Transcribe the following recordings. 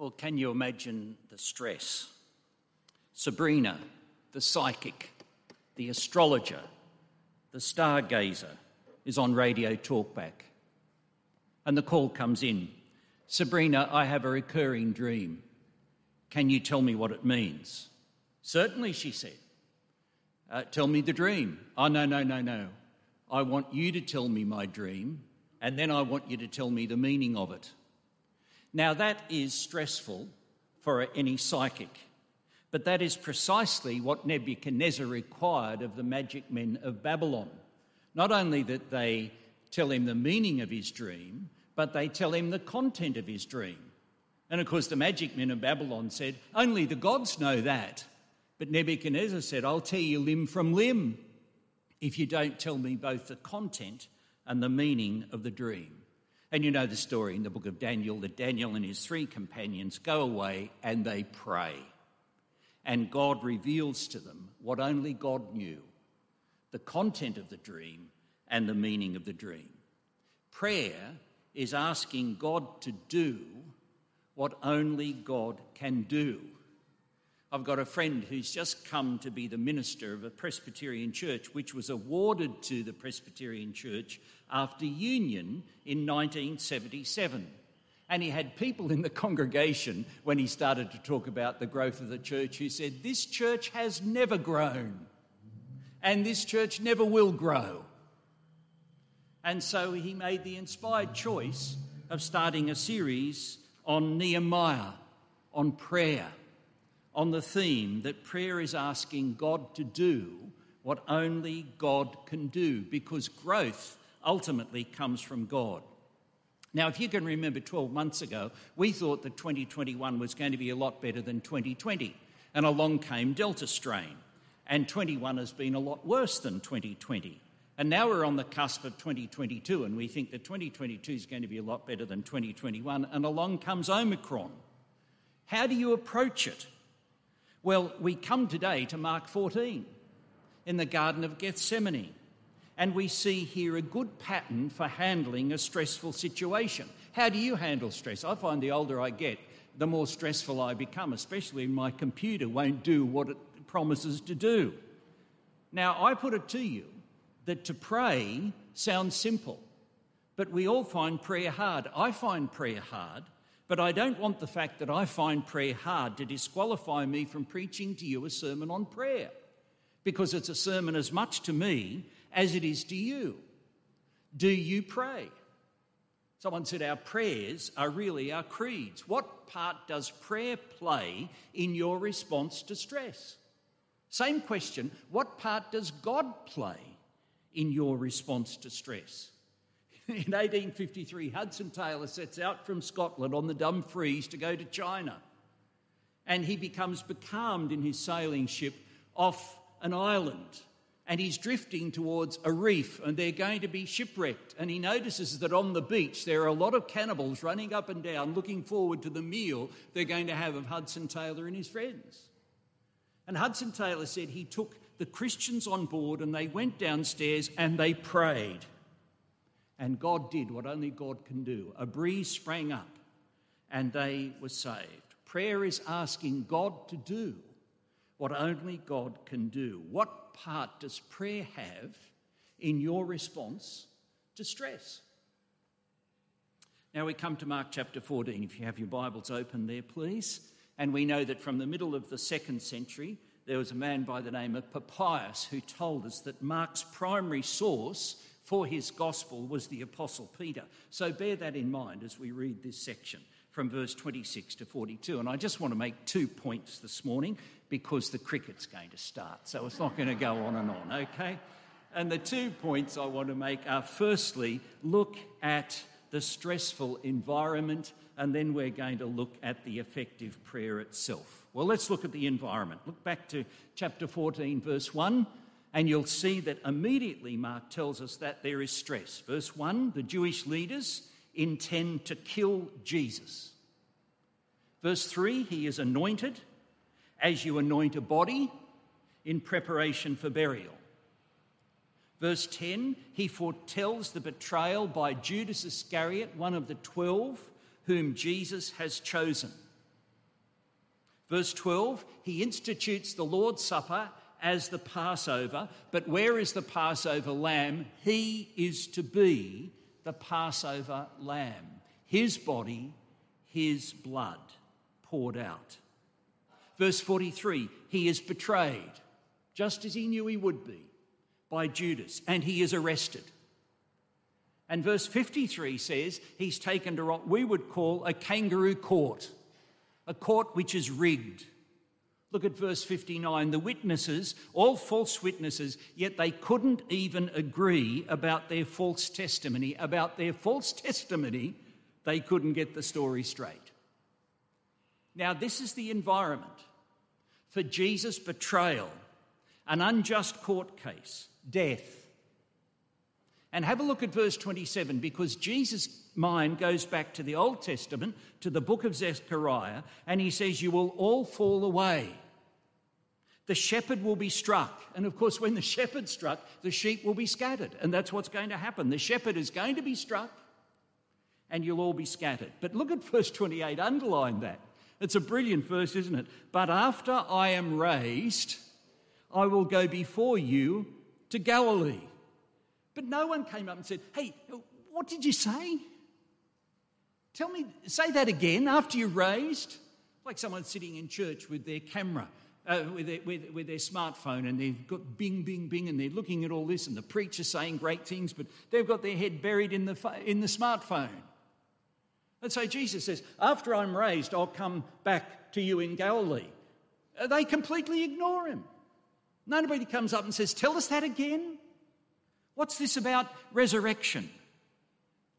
Well, can you imagine the stress? Sabrina, the psychic, the astrologer, the stargazer, is on radio talkback. And the call comes in Sabrina, I have a recurring dream. Can you tell me what it means? Certainly, she said. Uh, tell me the dream. Oh, no, no, no, no. I want you to tell me my dream, and then I want you to tell me the meaning of it. Now, that is stressful for any psychic, but that is precisely what Nebuchadnezzar required of the magic men of Babylon. Not only that they tell him the meaning of his dream, but they tell him the content of his dream. And of course, the magic men of Babylon said, Only the gods know that. But Nebuchadnezzar said, I'll tear you limb from limb if you don't tell me both the content and the meaning of the dream. And you know the story in the book of Daniel that Daniel and his three companions go away and they pray. And God reveals to them what only God knew the content of the dream and the meaning of the dream. Prayer is asking God to do what only God can do. I've got a friend who's just come to be the minister of a Presbyterian church, which was awarded to the Presbyterian church after union in 1977. And he had people in the congregation when he started to talk about the growth of the church who said, This church has never grown, and this church never will grow. And so he made the inspired choice of starting a series on Nehemiah, on prayer on the theme that prayer is asking God to do what only God can do because growth ultimately comes from God. Now, if you can remember 12 months ago, we thought that 2021 was going to be a lot better than 2020, and along came Delta strain, and 21 has been a lot worse than 2020. And now we're on the cusp of 2022, and we think that 2022 is going to be a lot better than 2021, and along comes Omicron. How do you approach it? Well, we come today to Mark 14 in the Garden of Gethsemane, and we see here a good pattern for handling a stressful situation. How do you handle stress? I find the older I get, the more stressful I become, especially when my computer won't do what it promises to do. Now, I put it to you that to pray sounds simple, but we all find prayer hard. I find prayer hard but I don't want the fact that I find prayer hard to disqualify me from preaching to you a sermon on prayer, because it's a sermon as much to me as it is to you. Do you pray? Someone said our prayers are really our creeds. What part does prayer play in your response to stress? Same question what part does God play in your response to stress? In 1853, Hudson Taylor sets out from Scotland on the Dumfries to go to China. And he becomes becalmed in his sailing ship off an island. And he's drifting towards a reef, and they're going to be shipwrecked. And he notices that on the beach there are a lot of cannibals running up and down, looking forward to the meal they're going to have of Hudson Taylor and his friends. And Hudson Taylor said he took the Christians on board and they went downstairs and they prayed. And God did what only God can do. A breeze sprang up and they were saved. Prayer is asking God to do what only God can do. What part does prayer have in your response to stress? Now we come to Mark chapter 14. If you have your Bibles open there, please. And we know that from the middle of the second century, there was a man by the name of Papias who told us that Mark's primary source for his gospel was the Apostle Peter. So bear that in mind as we read this section from verse 26 to 42. And I just want to make two points this morning because the cricket's going to start. So it's not going to go on and on, okay? And the two points I want to make are firstly, look at the stressful environment, and then we're going to look at the effective prayer itself. Well, let's look at the environment. Look back to chapter 14, verse 1. And you'll see that immediately Mark tells us that there is stress. Verse 1 the Jewish leaders intend to kill Jesus. Verse 3 he is anointed as you anoint a body in preparation for burial. Verse 10 he foretells the betrayal by Judas Iscariot, one of the twelve whom Jesus has chosen. Verse 12, he institutes the Lord's Supper as the Passover, but where is the Passover lamb? He is to be the Passover lamb, his body, his blood poured out. Verse 43, he is betrayed, just as he knew he would be, by Judas, and he is arrested. And verse 53 says he's taken to what we would call a kangaroo court, a court which is rigged. Look at verse 59. The witnesses, all false witnesses, yet they couldn't even agree about their false testimony. About their false testimony, they couldn't get the story straight. Now, this is the environment for Jesus' betrayal, an unjust court case, death, and have a look at verse 27 because Jesus' mind goes back to the Old Testament, to the book of Zechariah, and he says, You will all fall away. The shepherd will be struck. And of course, when the shepherd's struck, the sheep will be scattered. And that's what's going to happen. The shepherd is going to be struck, and you'll all be scattered. But look at verse 28, underline that. It's a brilliant verse, isn't it? But after I am raised, I will go before you to Galilee. But no one came up and said, Hey, what did you say? Tell me, say that again after you're raised. Like someone sitting in church with their camera, uh, with, their, with, with their smartphone, and they've got bing, bing, bing, and they're looking at all this, and the preacher's saying great things, but they've got their head buried in the, in the smartphone. And so Jesus says, After I'm raised, I'll come back to you in Galilee. Uh, they completely ignore him. Nobody comes up and says, Tell us that again. What's this about resurrection?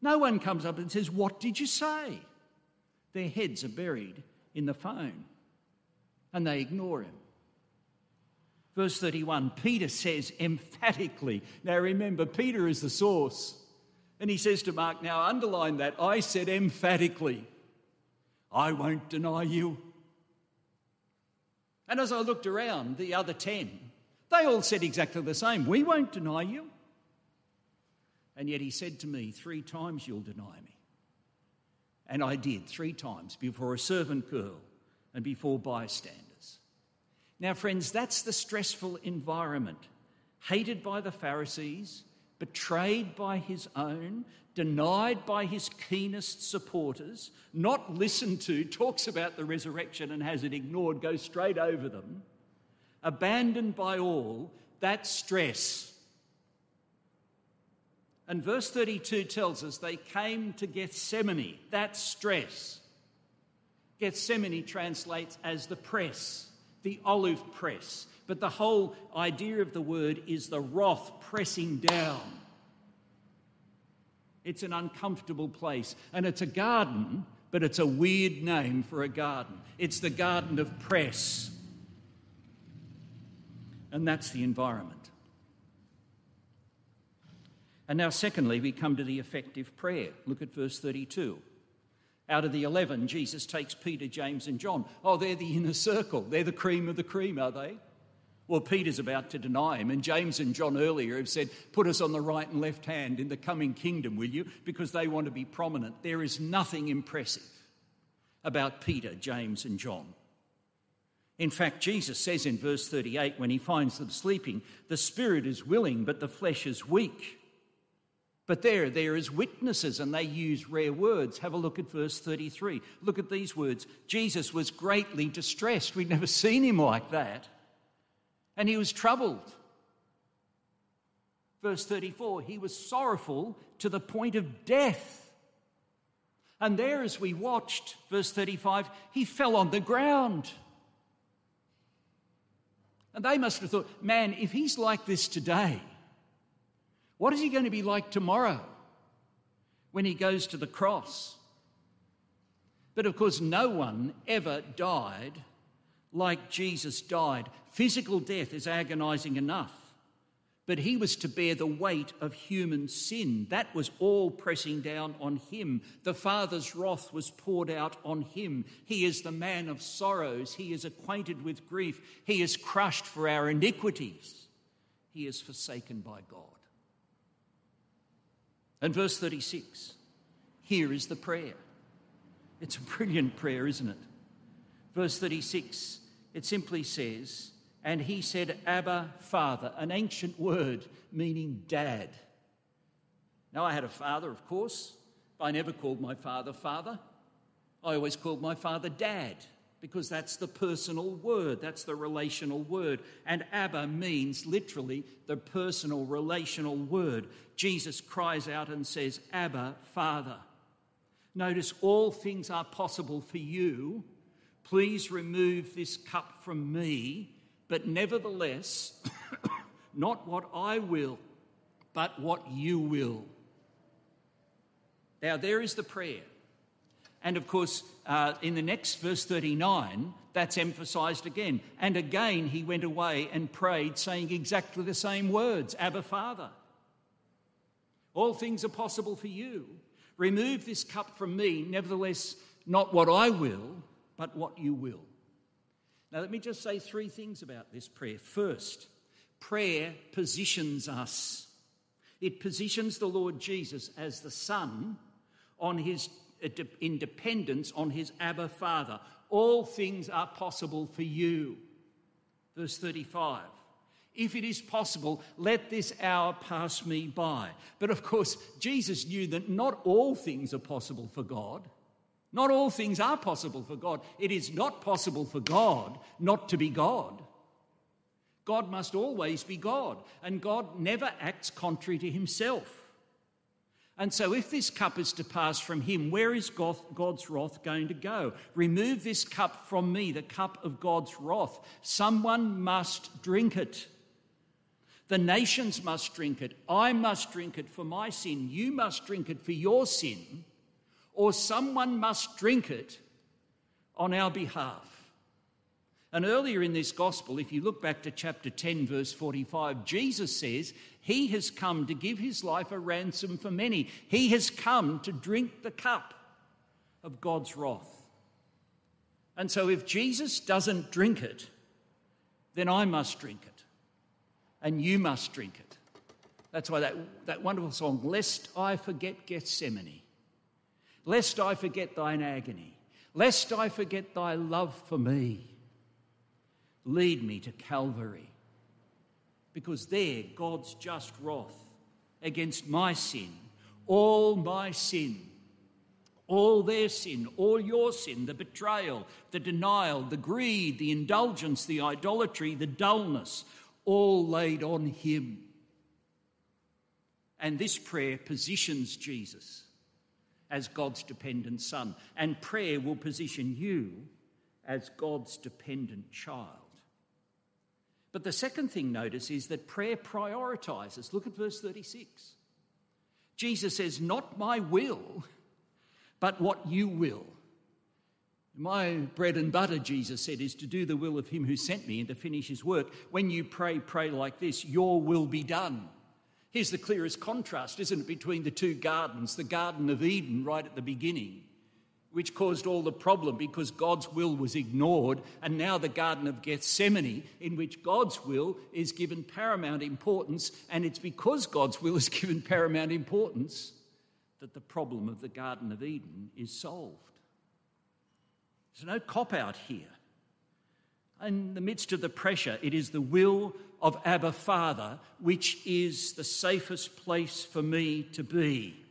No one comes up and says, What did you say? Their heads are buried in the phone and they ignore him. Verse 31, Peter says emphatically, now remember, Peter is the source. And he says to Mark, now underline that, I said emphatically, I won't deny you. And as I looked around, the other 10, they all said exactly the same. We won't deny you. And yet he said to me, Three times you'll deny me. And I did, three times, before a servant girl and before bystanders. Now, friends, that's the stressful environment. Hated by the Pharisees, betrayed by his own, denied by his keenest supporters, not listened to, talks about the resurrection and has it ignored, goes straight over them, abandoned by all, that stress and verse 32 tells us they came to Gethsemane, that stress. Gethsemane translates as the press, the olive press. But the whole idea of the word is the wrath pressing down. It's an uncomfortable place. And it's a garden, but it's a weird name for a garden. It's the garden of press. And that's the environment. And now, secondly, we come to the effective prayer. Look at verse 32. Out of the 11, Jesus takes Peter, James, and John. Oh, they're the inner circle. They're the cream of the cream, are they? Well, Peter's about to deny him, and James and John earlier have said, Put us on the right and left hand in the coming kingdom, will you? Because they want to be prominent. There is nothing impressive about Peter, James, and John. In fact, Jesus says in verse 38 when he finds them sleeping, The spirit is willing, but the flesh is weak. But there, there is witnesses, and they use rare words. Have a look at verse 33. Look at these words. Jesus was greatly distressed. We'd never seen him like that. And he was troubled. Verse 34, he was sorrowful to the point of death. And there, as we watched, verse 35, he fell on the ground. And they must have thought, man, if he's like this today, what is he going to be like tomorrow when he goes to the cross? But of course, no one ever died like Jesus died. Physical death is agonizing enough, but he was to bear the weight of human sin. That was all pressing down on him. The Father's wrath was poured out on him. He is the man of sorrows. He is acquainted with grief. He is crushed for our iniquities. He is forsaken by God. And verse 36 here is the prayer. It's a brilliant prayer, isn't it? Verse 36, it simply says, And he said, Abba, Father, an ancient word meaning dad. Now, I had a father, of course, but I never called my father father. I always called my father dad because that's the personal word, that's the relational word. And Abba means literally the personal relational word. Jesus cries out and says, Abba, Father. Notice all things are possible for you. Please remove this cup from me, but nevertheless, not what I will, but what you will. Now, there is the prayer. And of course, uh, in the next verse 39, that's emphasized again. And again, he went away and prayed, saying exactly the same words Abba, Father. All things are possible for you. Remove this cup from me, nevertheless, not what I will, but what you will. Now, let me just say three things about this prayer. First, prayer positions us, it positions the Lord Jesus as the Son on his independence on his Abba Father. All things are possible for you. Verse 35. If it is possible, let this hour pass me by. But of course, Jesus knew that not all things are possible for God. Not all things are possible for God. It is not possible for God not to be God. God must always be God, and God never acts contrary to himself. And so, if this cup is to pass from him, where is God's wrath going to go? Remove this cup from me, the cup of God's wrath. Someone must drink it. The nations must drink it. I must drink it for my sin. You must drink it for your sin. Or someone must drink it on our behalf. And earlier in this gospel, if you look back to chapter 10, verse 45, Jesus says, He has come to give his life a ransom for many. He has come to drink the cup of God's wrath. And so if Jesus doesn't drink it, then I must drink it. And you must drink it. That's why that, that wonderful song, Lest I Forget Gethsemane, Lest I Forget Thine Agony, Lest I Forget Thy Love for me. Lead me to Calvary. Because there, God's just wrath against my sin, all my sin, all their sin, all your sin, the betrayal, the denial, the greed, the indulgence, the idolatry, the dullness, all laid on him. And this prayer positions Jesus as God's dependent son. And prayer will position you as God's dependent child. But the second thing, notice, is that prayer prioritizes. Look at verse 36. Jesus says, Not my will, but what you will. My bread and butter, Jesus said, is to do the will of him who sent me and to finish his work. When you pray, pray like this Your will be done. Here's the clearest contrast, isn't it, between the two gardens the Garden of Eden right at the beginning which caused all the problem because God's will was ignored, and now the Garden of Gethsemane, in which God's will is given paramount importance, and it's because God's will is given paramount importance that the problem of the Garden of Eden is solved. There's no cop out here. In the midst of the pressure, it is the will of Abba Father which is the safest place for me to be.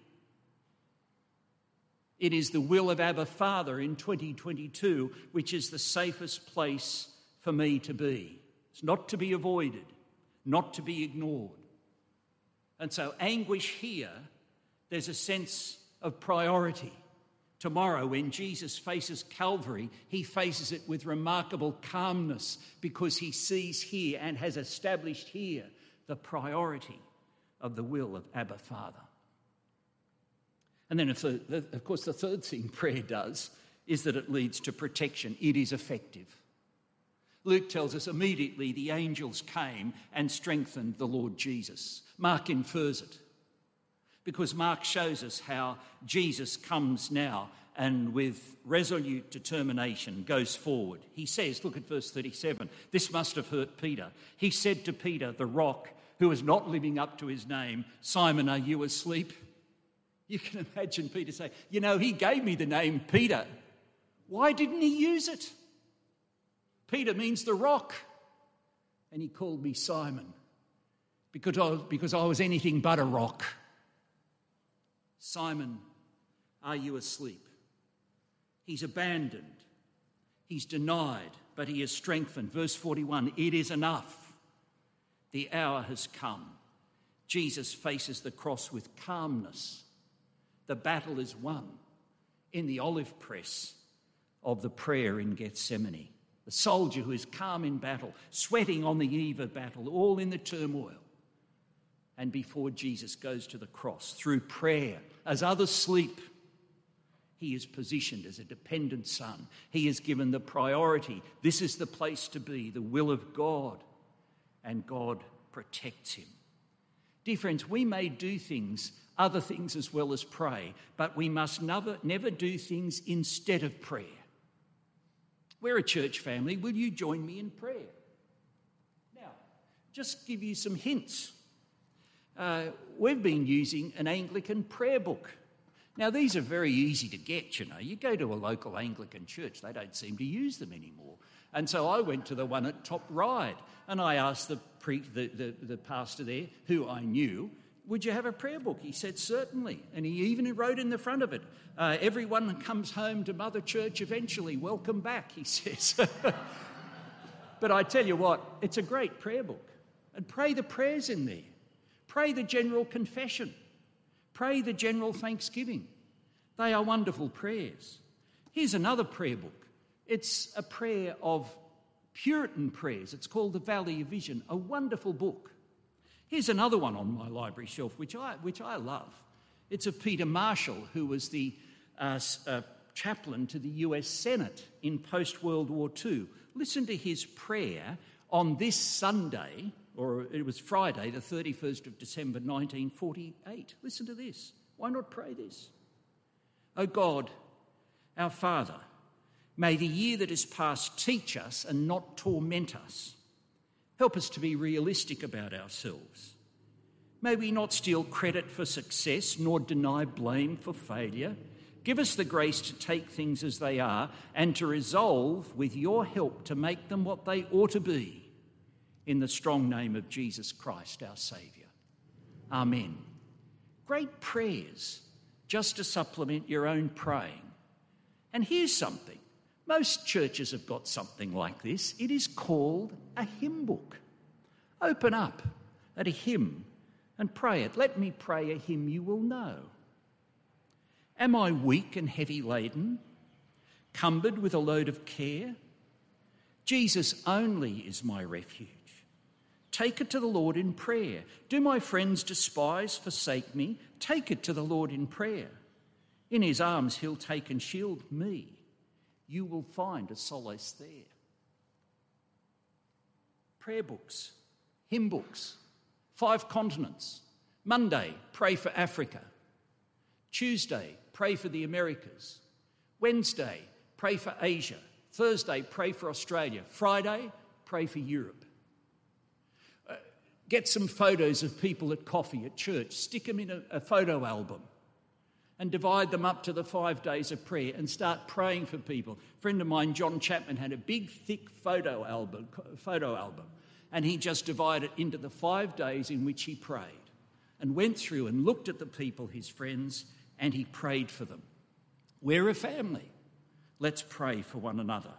It is the will of Abba Father in 2022, which is the safest place for me to be. It's not to be avoided, not to be ignored. And so, anguish here, there's a sense of priority. Tomorrow, when Jesus faces Calvary, he faces it with remarkable calmness because he sees here and has established here the priority of the will of Abba Father. And then, of course, the third thing prayer does is that it leads to protection. It is effective. Luke tells us immediately the angels came and strengthened the Lord Jesus. Mark infers it because Mark shows us how Jesus comes now and with resolute determination goes forward. He says, look at verse 37, this must have hurt Peter. He said to Peter, the rock, who was not living up to his name, Simon, are you asleep? You can imagine Peter say, You know, he gave me the name Peter. Why didn't he use it? Peter means the rock. And he called me Simon because I, because I was anything but a rock. Simon, are you asleep? He's abandoned, he's denied, but he is strengthened. Verse 41 It is enough. The hour has come. Jesus faces the cross with calmness. The battle is won in the olive press of the prayer in Gethsemane. The soldier who is calm in battle, sweating on the eve of battle, all in the turmoil. And before Jesus goes to the cross, through prayer, as others sleep, he is positioned as a dependent son. He is given the priority. This is the place to be, the will of God. And God protects him. Dear friends, we may do things, other things as well as pray, but we must never, never do things instead of prayer. We're a church family. Will you join me in prayer? Now, just give you some hints. Uh, we've been using an Anglican prayer book. Now, these are very easy to get, you know. You go to a local Anglican church, they don't seem to use them anymore. And so I went to the one at Top Ryde and I asked the, pre, the, the, the pastor there, who I knew, would you have a prayer book? He said, Certainly. And he even wrote in the front of it, uh, Everyone comes home to Mother Church eventually. Welcome back, he says. but I tell you what, it's a great prayer book. And pray the prayers in there, pray the general confession. Pray the general thanksgiving. They are wonderful prayers. Here's another prayer book. It's a prayer of Puritan prayers. It's called The Valley of Vision, a wonderful book. Here's another one on my library shelf, which I, which I love. It's of Peter Marshall, who was the uh, uh, chaplain to the US Senate in post World War II. Listen to his prayer on this Sunday, or it was Friday, the 31st of December 1948. Listen to this. Why not pray this? O oh God, our Father, may the year that is past teach us and not torment us. Help us to be realistic about ourselves. May we not steal credit for success nor deny blame for failure. Give us the grace to take things as they are and to resolve, with your help, to make them what they ought to be in the strong name of Jesus Christ, our Saviour. Amen. Great prayers just to supplement your own praying. And here's something most churches have got something like this. It is called a hymn book. Open up at a hymn and pray it. Let me pray a hymn you will know. Am I weak and heavy laden, cumbered with a load of care? Jesus only is my refuge. Take it to the Lord in prayer. Do my friends despise, forsake me? Take it to the Lord in prayer. In his arms, he'll take and shield me. You will find a solace there. Prayer books, hymn books, five continents. Monday, pray for Africa. Tuesday, pray for the Americas. Wednesday, pray for Asia. Thursday, pray for Australia. Friday, pray for Europe. Uh, get some photos of people at coffee at church, stick them in a, a photo album, and divide them up to the five days of prayer and start praying for people. A friend of mine, John Chapman, had a big, thick photo album, photo album, and he just divided it into the five days in which he prayed and went through and looked at the people, his friends, and he prayed for them. We're a family. Let's pray for one another.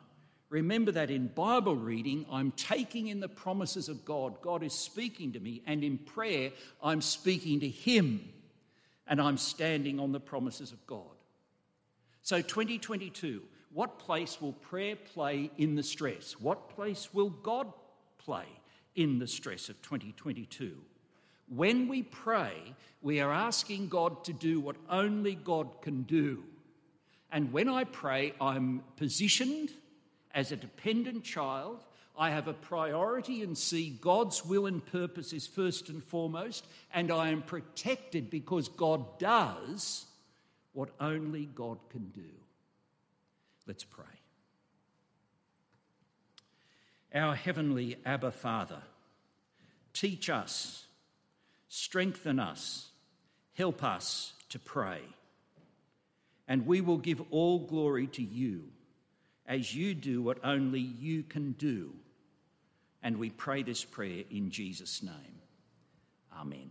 Remember that in Bible reading, I'm taking in the promises of God. God is speaking to me, and in prayer, I'm speaking to Him, and I'm standing on the promises of God. So, 2022, what place will prayer play in the stress? What place will God play in the stress of 2022? When we pray, we are asking God to do what only God can do. And when I pray, I'm positioned as a dependent child, I have a priority and see God's will and purpose is first and foremost, and I am protected because God does what only God can do. Let's pray. Our heavenly Abba Father, teach us, strengthen us, help us to pray, and we will give all glory to you as you do what only you can do. And we pray this prayer in Jesus' name. Amen.